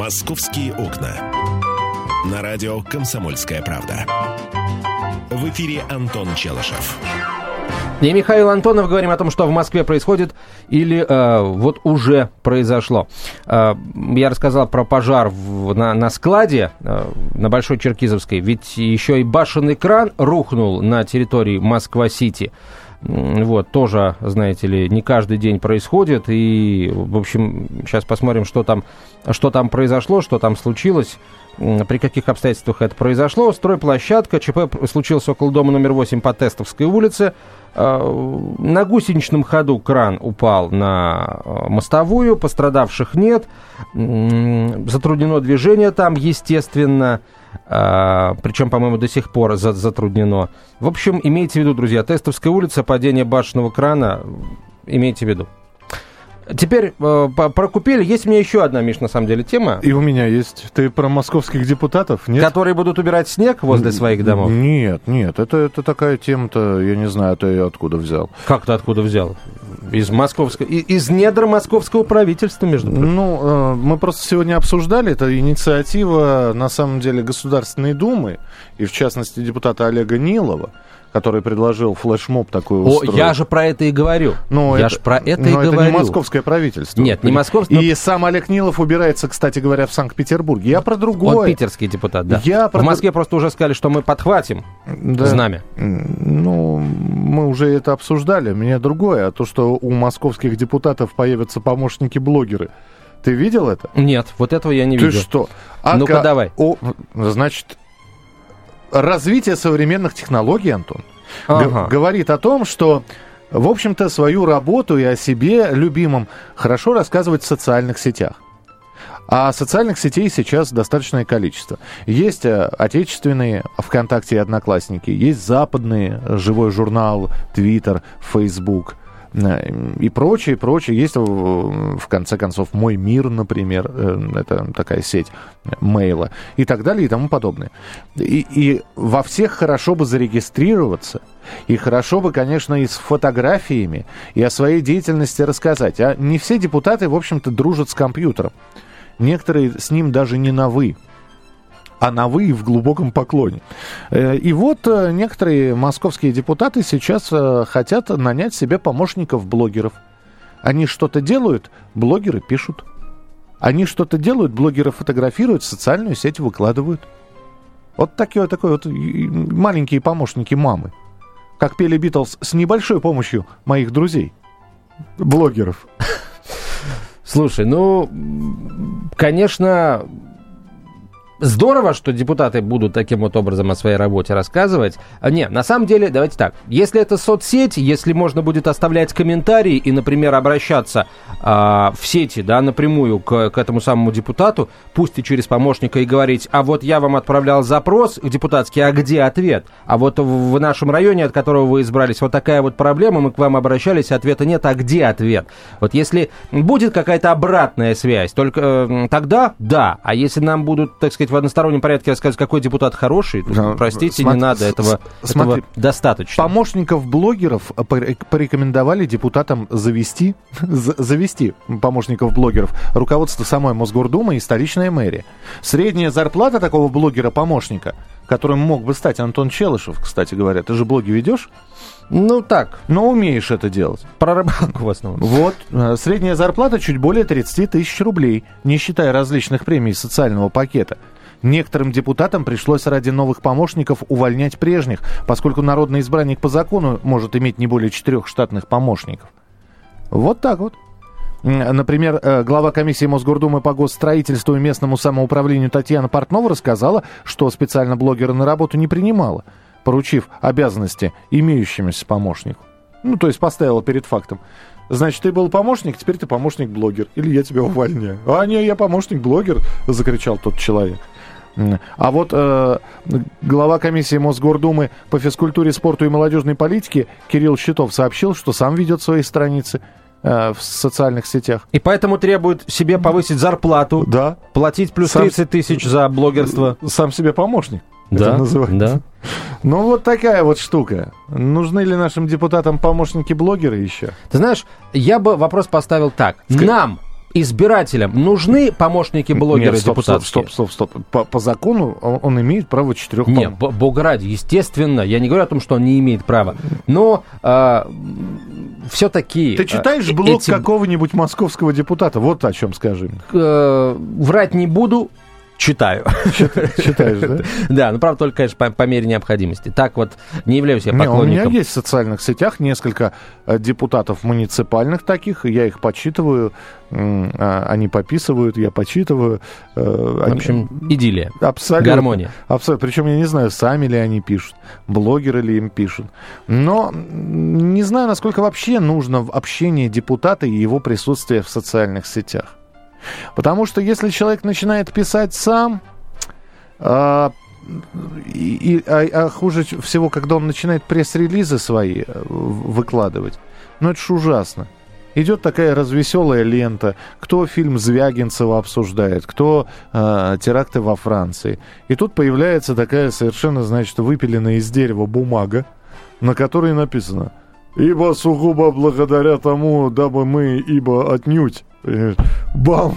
«Московские окна». На радио «Комсомольская правда». В эфире Антон Челышев. И Михаил Антонов говорим о том, что в Москве происходит или э, вот уже произошло. Э, я рассказал про пожар в, на, на складе э, на Большой Черкизовской, ведь еще и башенный кран рухнул на территории Москва-Сити. Вот, тоже, знаете ли, не каждый день происходит. И, в общем, сейчас посмотрим, что там, что там произошло, что там случилось при каких обстоятельствах это произошло. Стройплощадка, ЧП случилось около дома номер 8 по Тестовской улице. А, на гусеничном ходу кран упал на а, мостовую, пострадавших нет. Затруднено движение там, естественно. Причем, по-моему, до сих пор затруднено. В общем, имейте в виду, друзья, Тестовская улица, падение башенного крана, имейте в виду. Теперь э, про купели. Есть у меня еще одна, Миш, на самом деле, тема. И у меня есть. Ты про московских депутатов? Нет? Которые будут убирать снег возле своих домов? Нет, нет. Это, это такая тема-то, я не знаю, ты ее откуда взял. Как ты откуда взял? Из московского, из недр московского правительства, между прочим. Ну, э, мы просто сегодня обсуждали, это инициатива, на самом деле, Государственной Думы, и в частности депутата Олега Нилова который предложил флешмоб такой О, я же про это и говорю. Ну, я это, же про это но и это говорю. не московское правительство. Нет, не московское. И сам Олег Нилов убирается, кстати говоря, в Санкт-Петербурге. Я про другое. Он питерский депутат, да. Я про... В Москве просто уже сказали, что мы подхватим да. знамя. Ну, мы уже это обсуждали. Мне другое. А то, что у московских депутатов появятся помощники-блогеры. Ты видел это? Нет, вот этого я не Ты видел. Ты что? А Ну-ка, давай. О, значит, развитие современных технологий, Антон, ага. говорит о том, что в общем-то, свою работу и о себе любимом хорошо рассказывать в социальных сетях. А социальных сетей сейчас достаточное количество. Есть э, отечественные ВКонтакте и Одноклассники, есть западные, живой журнал, Твиттер, Фейсбук и прочее, прочее. Есть, в конце концов, «Мой мир», например, э, это такая сеть мейла, и так далее, и тому подобное. И, и во всех хорошо бы зарегистрироваться, и хорошо бы, конечно, и с фотографиями, и о своей деятельности рассказать. А не все депутаты, в общем-то, дружат с компьютером. Некоторые с ним даже не на «вы» а на «вы» в глубоком поклоне. Э, и вот э, некоторые московские депутаты сейчас э, хотят нанять себе помощников-блогеров. Они что-то делают, блогеры пишут. Они что-то делают, блогеры фотографируют, в социальную сеть выкладывают. Вот такие, вот такой вот маленькие помощники мамы. Как пели Битлз с небольшой помощью моих друзей, блогеров. Слушай, ну, конечно, здорово, что депутаты будут таким вот образом о своей работе рассказывать. А, не, на самом деле, давайте так. Если это соцсеть, если можно будет оставлять комментарии и, например, обращаться а, в сети, да, напрямую к, к этому самому депутату, пусть и через помощника, и говорить, а вот я вам отправлял запрос депутатский, а где ответ? А вот в, в нашем районе, от которого вы избрались, вот такая вот проблема, мы к вам обращались, ответа нет, а где ответ? Вот если будет какая-то обратная связь, только э, тогда да, а если нам будут, так сказать, в одностороннем порядке рассказывать, какой депутат хороший, то, простите, смотри, не надо этого, смотри, этого достаточно. Помощников блогеров порекомендовали депутатам завести, завести помощников блогеров руководство самой Мосгордумы и столичная мэрия. Средняя зарплата такого блогера-помощника, которым мог бы стать Антон Челышев, кстати говоря, ты же блоги ведешь? Ну так. Но умеешь это делать. Про рыбалку в основном. Вот. Э, средняя зарплата чуть более 30 тысяч рублей, не считая различных премий социального пакета. Некоторым депутатам пришлось ради новых помощников увольнять прежних, поскольку народный избранник по закону может иметь не более четырех штатных помощников. Вот так вот. Например, э, глава комиссии Мосгордумы по госстроительству и местному самоуправлению Татьяна Портнова рассказала, что специально блогера на работу не принимала, поручив обязанности имеющемуся помощнику. Ну, то есть поставила перед фактом. Значит, ты был помощник, теперь ты помощник-блогер. Или я тебя увольняю. А, не, я помощник-блогер, закричал тот человек. А вот э, глава комиссии Мосгордумы по физкультуре, спорту и молодежной политике Кирилл Щитов сообщил, что сам ведет свои страницы э, в социальных сетях. И поэтому требует себе повысить зарплату, да. платить плюс сам, 30 тысяч за блогерство. Сам себе помощник. Да, да. Ну, вот такая вот штука. Нужны ли нашим депутатам помощники-блогеры еще? Ты знаешь, я бы вопрос поставил так. Ск... Нам избирателям нужны помощники блогера Нет, стоп, депутатские? Стоп, стоп, стоп, стоп. По, по закону он, он имеет право четырех Нет, бога ради, естественно. Я не говорю о том, что он не имеет права. Но а, все-таки... Ты читаешь блог какого-нибудь московского депутата? Вот о чем скажи. Э, врать не буду, читаю. Читаешь, да? Да, ну, правда, только, конечно, по, по мере необходимости. Так вот, не являюсь я Не, у поклонником. меня есть в социальных сетях несколько э, депутатов муниципальных таких, я их почитываю, м, а, они пописывают, я почитываю. э, В они- общем, идиллия. Абсолютно. Гармония. Абсолютно. Причем я не знаю, сами ли они пишут, блогеры ли им пишут. Но не знаю, насколько вообще нужно в общении депутата и его присутствие в социальных сетях. Потому что если человек начинает писать сам, а, и, а- а хуже всего, когда он начинает пресс-релизы свои э, выкладывать, ну это ж ужасно. Идет такая развеселая лента, кто фильм Звягинцева обсуждает, кто э, теракты во Франции. И тут появляется такая совершенно, значит, выпиленная из дерева бумага, на которой написано «Ибо сугубо благодаря тому, дабы мы, ибо отнюдь». Понимаешь? Бам!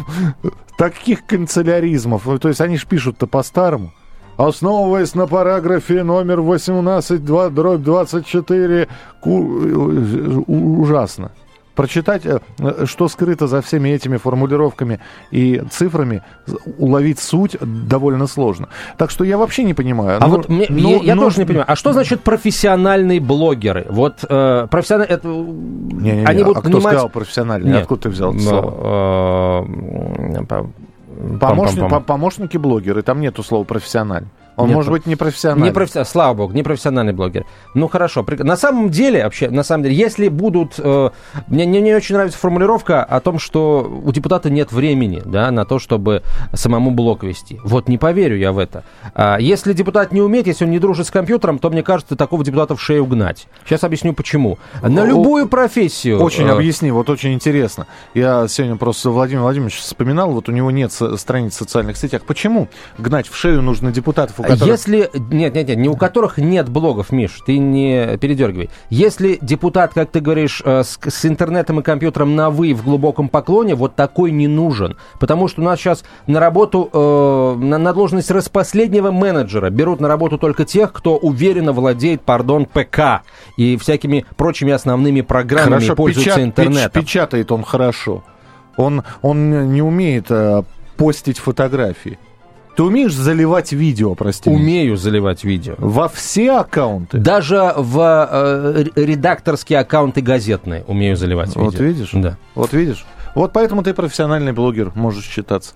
Таких канцеляризмов. То есть они ж пишут-то по-старому. Основываясь на параграфе номер 18, 2, дробь 24, ку- у- ужасно. Прочитать, э, что скрыто за всеми этими формулировками и цифрами, уловить суть довольно сложно. Так что я вообще не понимаю. А Ну, вот мне- ну, я, я ну, тоже не понимаю, а что значит профессиональные блогеры? Вот э, профессиональные... Это, Не-не-не, они а будут кто нанимать- сказал профессиональный? Нет. Откуда ты взял это Ну, слово? э, по- Помощник- по- помощники блогеры, там нету слова профессиональный. Он Нет, может быть не профессиональный. Не професси- Слава богу, не профессиональный блогер. Ну хорошо. На самом деле, вообще, на самом деле, если будут... э, мне, мне не очень нравится формулировка о том, что у депутата нет времени да, на то, чтобы самому блог вести. Вот не поверю я в это. А если депутат не умеет, если он не дружит с компьютером, то, мне кажется, такого депутата в шею гнать. Сейчас объясню, почему. На любую профессию... Очень э, объясни, вот очень интересно. Я сегодня просто Владимир Владимирович вспоминал, вот у него нет страниц в социальных сетях. Почему гнать в шею нужно депутатов, у которых... Если... Нет, нет, нет, не у которых нет блогов, Миш, ты не передергивай. Если депутат, как ты говоришь, э, с, с интернетом и компьютером на «вы» в глубоком поклоне, вот такой не нужен. Потому что у нас сейчас на работу, э, на, на должность распоследнего менеджера берут на работу только тех, кто уверенно владеет, пардон, ПК и всякими прочими основными программами и Хорошо, пользуется печат- интернетом. печ- печатает он хорошо. Он, он не умеет э, постить фотографии. Ты умеешь заливать видео, прости? Умею заливать видео. Во все аккаунты? Даже в э, редакторские аккаунты газетные умею заливать Вот видео. видишь? Да. Вот видишь? Вот поэтому ты профессиональный блогер, можешь считаться.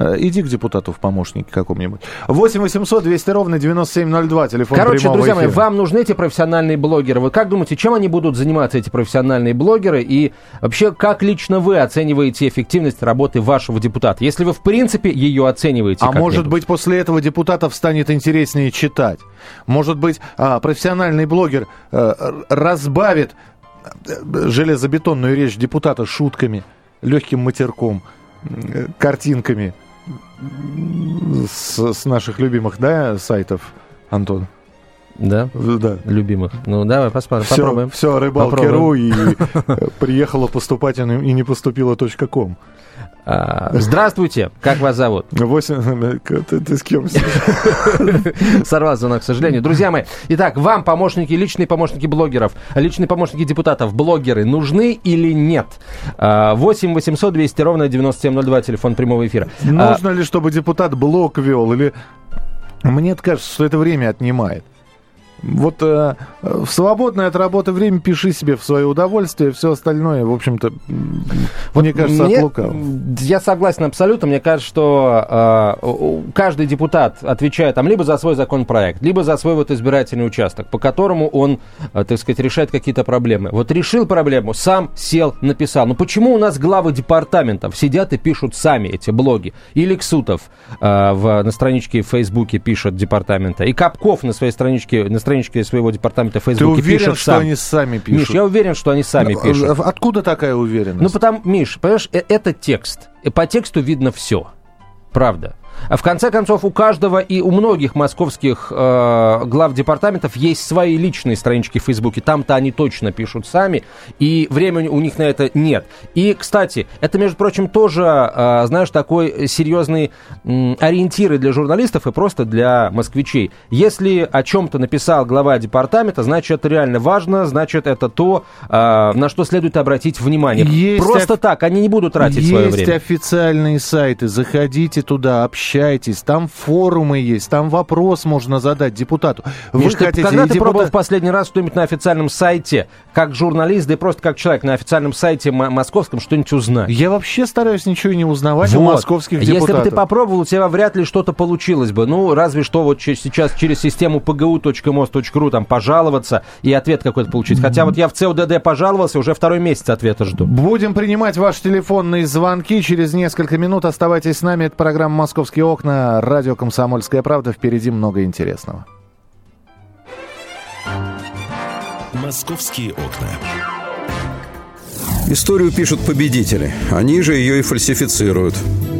Э, Иди к депутату в помощники какому-нибудь. 8 800 200 ровно 9702, телефон Короче, друзья мои, эфира. вам нужны эти профессиональные блогеры. Вы как думаете, чем они будут заниматься, эти профессиональные блогеры? И вообще, как лично вы оцениваете эффективность работы вашего депутата? Если вы, в принципе, ее оцениваете А может быть, после этого депутатов станет интереснее читать. Может быть, а, профессиональный блогер э, разбавит э, железобетонную речь депутата шутками, легким матерком, э, картинками с, с наших любимых, да, сайтов, Антон? Да? Да. Любимых. Ну, давай посмотрим, Все, попробуем. все, рыбалки.ру и приехала поступать и не поступила .ком. А, здравствуйте, как вас зовут? Восемь... Ты, ты с кем? Сорвал звонок, к сожалению. Друзья мои, итак, вам помощники, личные помощники блогеров, личные помощники депутатов, блогеры нужны или нет? А, 8 800 200 ровно 9702, телефон прямого эфира. А, Нужно ли, чтобы депутат блок вел? Или мне кажется, что это время отнимает. Вот э, в свободное от работы время пиши себе в свое удовольствие, все остальное, в общем-то, м, мне кажется, Мне- от лукавого. Я согласен абсолютно. Мне кажется, что э, каждый депутат отвечает там либо за свой законопроект, либо за свой вот избирательный участок, по которому он, э, так сказать, решает какие-то проблемы. Вот решил проблему, сам сел, написал. Ну почему у нас главы департаментов сидят и пишут сами эти блоги? И Лексутов э, в, на страничке в Фейсбуке пишет департамента, и Капков на своей страничке, на страничке своего департамента в Ты Фейсбуке уверен, пишет что они сами пишут? Миш, я уверен, что они сами Ну, пишут. Откуда такая уверенность? Ну, потому, Миш, понимаешь, э- это текст. И по тексту видно все. Правда. В конце концов, у каждого и у многих московских э, глав департаментов есть свои личные странички в Фейсбуке. Там-то они точно пишут сами, и времени у них на это нет. И, кстати, это, между прочим, тоже, э, знаешь, такой серьезный э, ориентир для журналистов и просто для москвичей. Если о чем-то написал глава департамента, значит, это реально важно, значит, это то, э, на что следует обратить внимание. Есть просто оф... так, они не будут тратить есть свое время. Есть официальные сайты, заходите туда, общайтесь, там форумы есть, там вопрос можно задать депутату. Вы Миш, хотите, когда ты депутат... пробовал в последний раз что-нибудь на официальном сайте, как журналист, да и просто как человек на официальном сайте московском что-нибудь узнать? Я вообще стараюсь ничего не узнавать вот. у московских депутатов. Если бы ты попробовал, у тебя вряд ли что-то получилось бы. Ну, разве что вот сейчас через систему pgu.mos.ru там пожаловаться и ответ какой-то получить. Хотя вот я в ЦОДД пожаловался, уже второй месяц ответа жду. Будем принимать ваши телефонные звонки. Через несколько минут оставайтесь с нами. Это программа «Московские окна». Радио «Комсомольская правда». Впереди много интересного. «Московские окна». Историю пишут победители. Они же ее и фальсифицируют.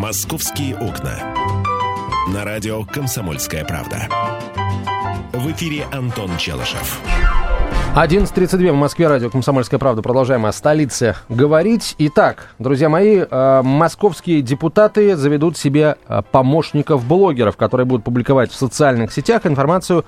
«Московские окна». На радио «Комсомольская правда». В эфире Антон Челышев. 11.32 в Москве, радио «Комсомольская правда». Продолжаем о столице говорить. Итак, друзья мои, э, московские депутаты заведут себе э, помощников-блогеров, которые будут публиковать в социальных сетях информацию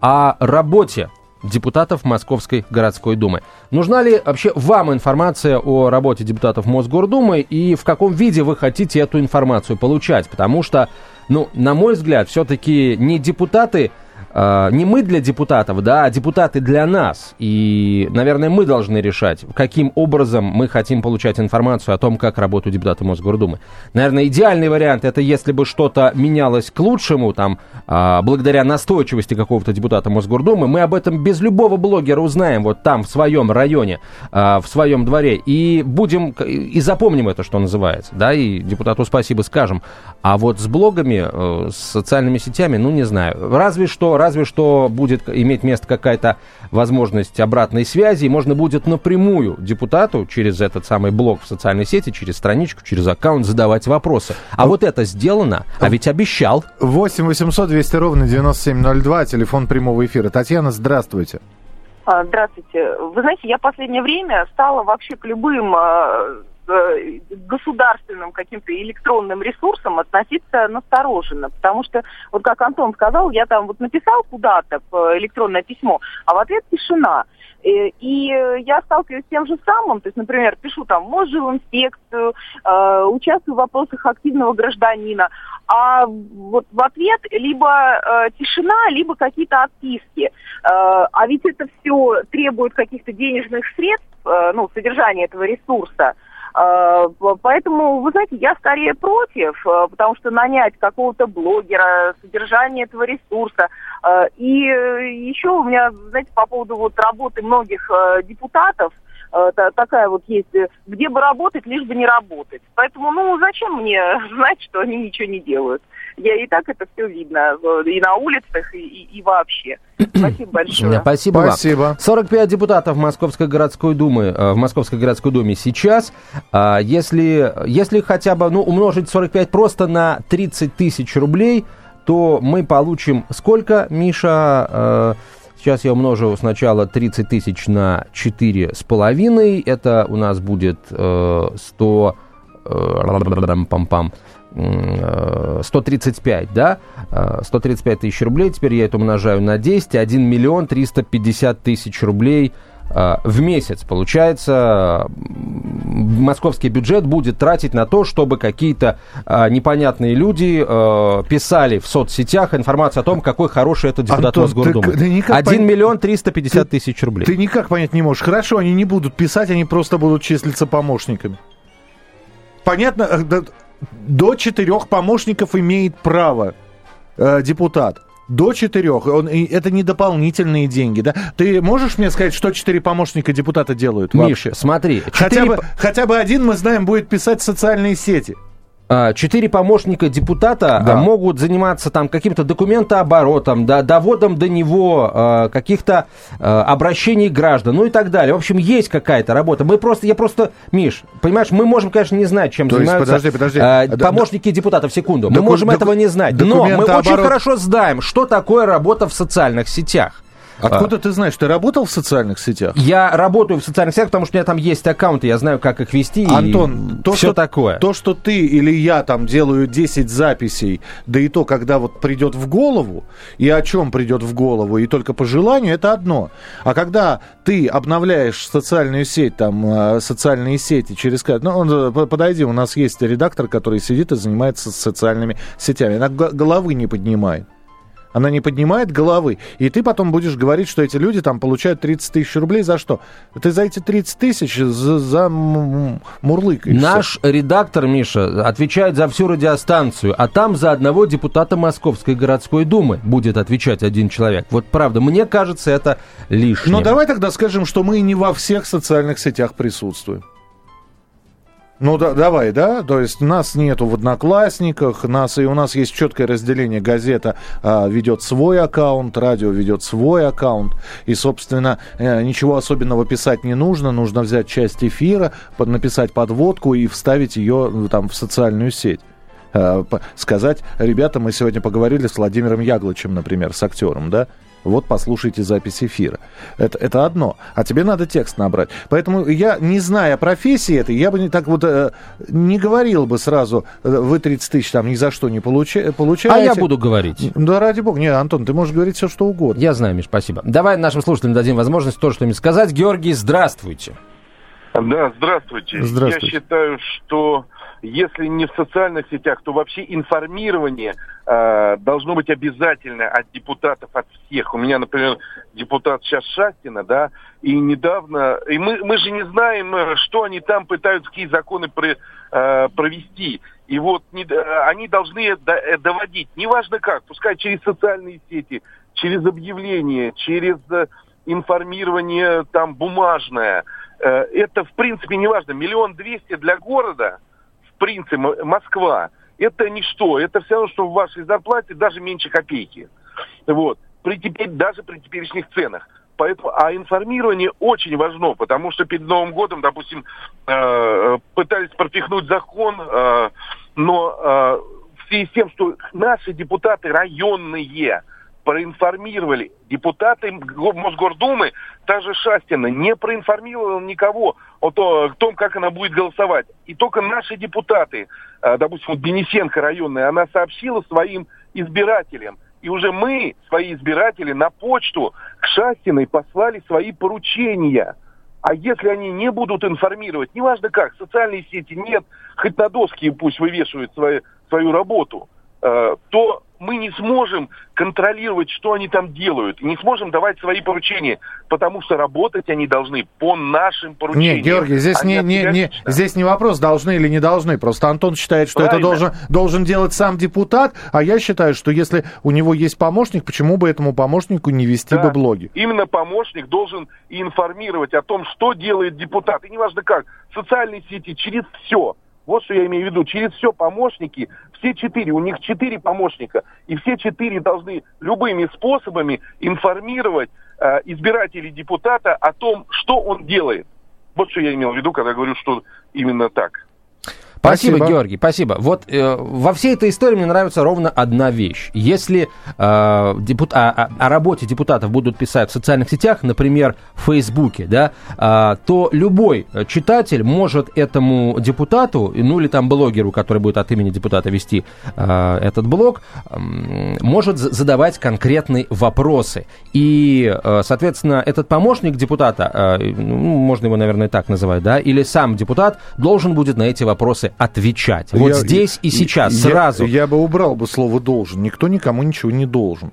о работе депутатов Московской городской думы. Нужна ли вообще вам информация о работе депутатов Мосгордумы и в каком виде вы хотите эту информацию получать? Потому что, ну, на мой взгляд, все-таки не депутаты не мы для депутатов, да, а депутаты для нас. И, наверное, мы должны решать, каким образом мы хотим получать информацию о том, как работают депутаты Мосгордумы. Наверное, идеальный вариант это если бы что-то менялось к лучшему, там, а, благодаря настойчивости какого-то депутата Мосгордумы, мы об этом без любого блогера узнаем вот там, в своем районе, а, в своем дворе, и будем, и запомним это, что называется, да, и депутату спасибо скажем. А вот с блогами, э, с социальными сетями, ну, не знаю. Разве что разве что будет иметь место какая-то возможность обратной связи, и можно будет напрямую депутату через этот самый блог в социальной сети, через страничку, через аккаунт задавать вопросы. А, а вот это сделано, а ведь обещал. 8 800 200 ровно 9702, телефон прямого эфира. Татьяна, здравствуйте. А, здравствуйте. Вы знаете, я последнее время стала вообще к любым а, Э, государственным каким-то электронным ресурсам относиться настороженно, потому что, вот как Антон сказал, я там вот написал куда-то электронное письмо, а в ответ тишина. Э, и я сталкиваюсь с тем же самым, то есть, например, пишу там инспекцию, э, участвую в вопросах активного гражданина, а вот в ответ либо э, тишина, либо какие-то отписки. Э, а ведь это все требует каких-то денежных средств, э, ну, содержания этого ресурса. А, поэтому, вы знаете, я скорее против, а, потому что нанять какого-то блогера, содержание этого ресурса. А, и еще у меня, знаете, по поводу вот работы многих депутатов, такая вот есть, где бы работать, лишь бы не работать. Поэтому, ну, зачем мне знать, что они ничего не делают? Я и так это все видно и на улицах, и, и, и вообще. Спасибо большое. Спасибо, Спасибо. Вам. 45 депутатов Московской городской думы, э, в Московской городской думе сейчас. А, если, если хотя бы ну, умножить 45 просто на 30 тысяч рублей, то мы получим сколько, Миша? Э, сейчас я умножу сначала 30 тысяч на 4,5. Это у нас будет 100... Э, пам-пам. 135, да, 135 тысяч рублей, теперь я это умножаю на 10, 1 миллион 350 тысяч рублей а, в месяц. Получается, московский бюджет будет тратить на то, чтобы какие-то непонятные люди писали в соцсетях информацию о том, какой хороший этот депутат Антон, Мосгордумы. Ты, ты 1 пон... миллион 350 ты, тысяч рублей. Ты никак понять не можешь. Хорошо, они не будут писать, они просто будут числиться помощниками. Понятно, э, до четырех помощников имеет право э, депутат, до четырех. Он, это не дополнительные деньги, да? Ты можешь мне сказать, что четыре помощника депутата делают Миша, вообще? смотри. 4... Хотя, бы, хотя бы один, мы знаем, будет писать в социальные сети. А, четыре помощника депутата да. могут заниматься там каким-то документооборотом, да, доводом до него э, каких-то обращений граждан, ну и так далее. В общем, есть какая-то работа. Мы просто, я просто, Миш, понимаешь, мы можем, конечно, не знать, чем То занимаются есть, подожди, подожди. Помощники депутатов. Секунду, мы можем этого не знать. Но мы очень хорошо знаем, что такое работа в социальных сетях. Откуда а. ты знаешь? Ты работал в социальных сетях? Я работаю в социальных сетях, потому что у меня там есть аккаунты, я знаю, как их вести. Антон, то, все что, такое. То, что ты или я там делаю 10 записей, да и то, когда вот придет в голову, и о чем придет в голову, и только по желанию, это одно. А когда ты обновляешь социальную сеть, там, а, социальные сети через... Ну, он, подойди, у нас есть редактор, который сидит и занимается социальными сетями. Она головы не поднимает. Она не поднимает головы. И ты потом будешь говорить, что эти люди там получают 30 тысяч рублей за что? Ты за эти 30 тысяч за, за мурлыкаешь. Наш редактор, Миша, отвечает за всю радиостанцию, а там за одного депутата Московской городской думы будет отвечать один человек. Вот правда, мне кажется, это лишнее. Но давай тогда скажем, что мы не во всех социальных сетях присутствуем. Ну да, давай, да, то есть нас нету в Одноклассниках, нас и у нас есть четкое разделение. Газета а, ведет свой аккаунт, радио ведет свой аккаунт, и собственно э, ничего особенного писать не нужно, нужно взять часть эфира, под, написать подводку и вставить ее ну, там в социальную сеть. Э, сказать, ребята, мы сегодня поговорили с Владимиром Яглычем, например, с актером, да, вот послушайте запись эфира. Это, это одно. А тебе надо текст набрать. Поэтому я, не зная профессии этой, я бы не так вот э, не говорил бы сразу, э, вы 30 тысяч там ни за что не получа, получаете. А я буду говорить. Да ради бога. Не, Антон, ты можешь говорить все, что угодно. Я знаю, Миш, спасибо. Давай нашим слушателям дадим возможность тоже что-нибудь сказать. Георгий, здравствуйте. Да, здравствуйте. Здравствуйте. Я считаю, что если не в социальных сетях, то вообще информирование э, должно быть обязательно от депутатов, от всех. У меня, например, депутат сейчас Шастина, да, и недавно, и мы, мы же не знаем, э, что они там пытаются, какие законы при, э, провести. И вот не, они должны э, доводить, неважно как, пускай через социальные сети, через объявления, через э, информирование там бумажное. Э, это, в принципе, неважно. Миллион двести для города – принципе, Москва, это ничто. Это все равно, что в вашей зарплате даже меньше копейки. Вот. При теперь, даже при теперешних ценах. Поэтому, а информирование очень важно, потому что перед Новым годом, допустим, э, пытались пропихнуть закон, э, но э, в связи с тем, что наши депутаты районные, проинформировали. Депутаты Мосгордумы, та же Шастина, не проинформировала никого о том, как она будет голосовать. И только наши депутаты, э, допустим, вот Денисенко районная, она сообщила своим избирателям. И уже мы, свои избиратели, на почту к Шастиной послали свои поручения. А если они не будут информировать, неважно как, социальные сети нет, хоть на доски пусть вывешивают свою, свою работу, э, то мы не сможем контролировать, что они там делают, не сможем давать свои поручения, потому что работать они должны по нашим поручениям. Нет, Георгий, здесь не, не, не, здесь не вопрос, должны или не должны. Просто Антон считает, что Правильно. это должен, должен делать сам депутат, а я считаю, что если у него есть помощник, почему бы этому помощнику не вести да, бы блоги? Именно помощник должен информировать о том, что делает депутат. И неважно как, социальные сети, через все. Вот что я имею в виду. Через все помощники, все четыре, у них четыре помощника, и все четыре должны любыми способами информировать э, избирателей депутата о том, что он делает. Вот что я имел в виду, когда говорю, что именно так. Спасибо, спасибо, Георгий, спасибо. Вот э, во всей этой истории мне нравится ровно одна вещь. Если э, депут... о, о, о работе депутатов будут писать в социальных сетях, например, в Фейсбуке, да, э, то любой читатель может этому депутату, ну или там блогеру, который будет от имени депутата вести э, этот блог, э, может задавать конкретные вопросы. И, э, соответственно, этот помощник депутата, э, ну, можно его, наверное, так называть, да, или сам депутат должен будет на эти вопросы отвечать. Вот я, здесь и сейчас, я, сразу. Я, я бы убрал бы слово «должен». Никто никому ничего не должен.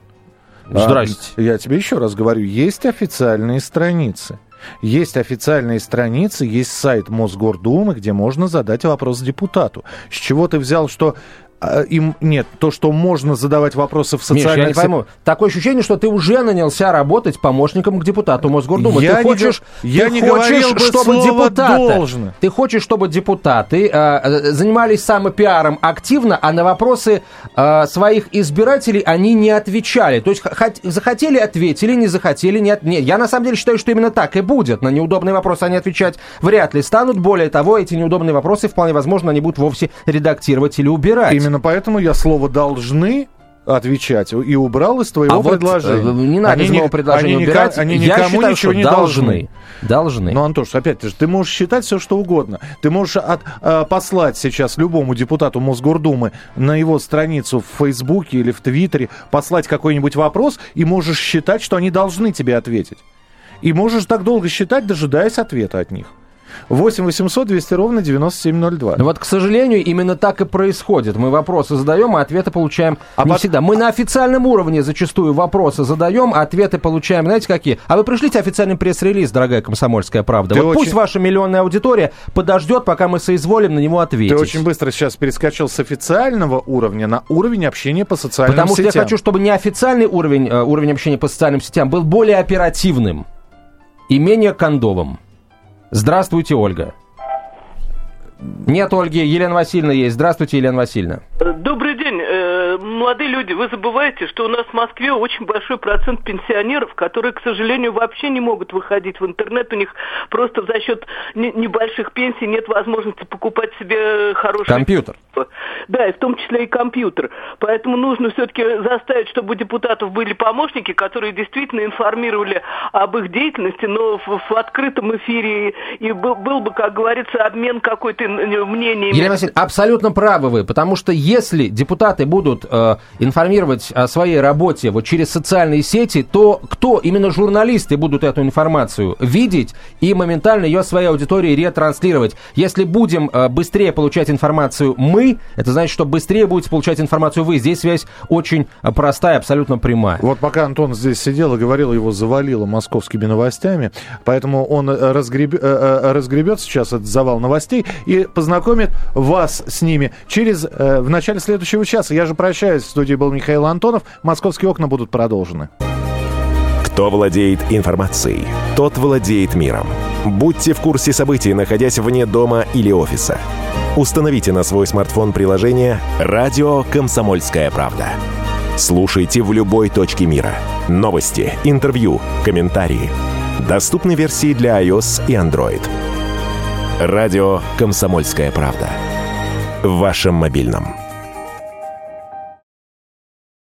Здрасте. А, я тебе еще раз говорю, есть официальные страницы. Есть официальные страницы, есть сайт Мосгордумы, где можно задать вопрос депутату. С чего ты взял, что а, им нет, то, что можно задавать вопросы в социальных... Миш, я не пойму. Такое ощущение, что ты уже нанялся работать помощником к депутату Мосгордумы. Я ты хочешь, не, я ты не хочешь, чтобы депутаты, «должно». Ты хочешь, чтобы депутаты э, занимались самопиаром активно, а на вопросы э, своих избирателей они не отвечали. То есть хот- захотели, ответили, не захотели, не, от... нет. Я на самом деле считаю, что именно так и будет. На неудобные вопросы они отвечать вряд ли станут. Более того, эти неудобные вопросы вполне возможно они будут вовсе редактировать или убирать. Именно поэтому я слово «должны» отвечать и убрал из твоего а предложения. Вот, не надо они из моего ни, предложения они убирать. Они Я никому считаю, ничего не должны. должны. Должны. Ну, Антош, опять же, ты можешь считать все, что угодно. Ты можешь от, э, послать сейчас любому депутату Мосгордумы на его страницу в Фейсбуке или в Твиттере, послать какой-нибудь вопрос, и можешь считать, что они должны тебе ответить. И можешь так долго считать, дожидаясь ответа от них. 8 800 200 ровно 9702. Ну вот, к сожалению, именно так и происходит. Мы вопросы задаем, а ответы получаем А не пот- всегда. Мы на официальном уровне зачастую вопросы задаем, а ответы получаем, знаете, какие? А вы пришлите официальный пресс-релиз, дорогая комсомольская правда. Ты вот очень- пусть ваша миллионная аудитория подождет, пока мы соизволим на него ответить. Ты очень быстро сейчас перескочил с официального уровня на уровень общения по социальным Потому что сетям. я хочу, чтобы неофициальный уровень, э, уровень общения по социальным сетям был более оперативным и менее кондовым. Здравствуйте, Ольга. Нет, Ольги, Елена Васильевна есть. Здравствуйте, Елена Васильевна. Добрый день, э, молодые люди. Вы забываете, что у нас в Москве очень большой процент пенсионеров, которые, к сожалению, вообще не могут выходить в интернет. У них просто за счет не- небольших пенсий нет возможности покупать себе хороший Компьютер. Да, и в том числе и компьютер. Поэтому нужно все-таки заставить, чтобы у депутатов были помощники, которые действительно информировали об их деятельности, но в, в открытом эфире и был, был бы, как говорится, обмен какой-то мнениями. Елена Васильевна, абсолютно правы вы, потому что если депутаты будут э, информировать о своей работе вот через социальные сети, то кто, именно журналисты будут эту информацию видеть и моментально ее своей аудитории ретранслировать. Если будем э, быстрее получать информацию мы, это значит, что быстрее будете получать информацию вы. Здесь связь очень э, простая, абсолютно прямая. Вот пока Антон здесь сидел и говорил, его завалило московскими новостями, поэтому он э, разгреб- э, разгребет сейчас этот завал новостей и познакомит вас с ними через э, в начале следующего часа. Я же прощаюсь. В студии был Михаил Антонов. Московские окна будут продолжены. Кто владеет информацией, тот владеет миром. Будьте в курсе событий, находясь вне дома или офиса. Установите на свой смартфон приложение «Радио Комсомольская правда». Слушайте в любой точке мира. Новости, интервью, комментарии. Доступны версии для iOS и Android. Радио «Комсомольская правда». В вашем мобильном.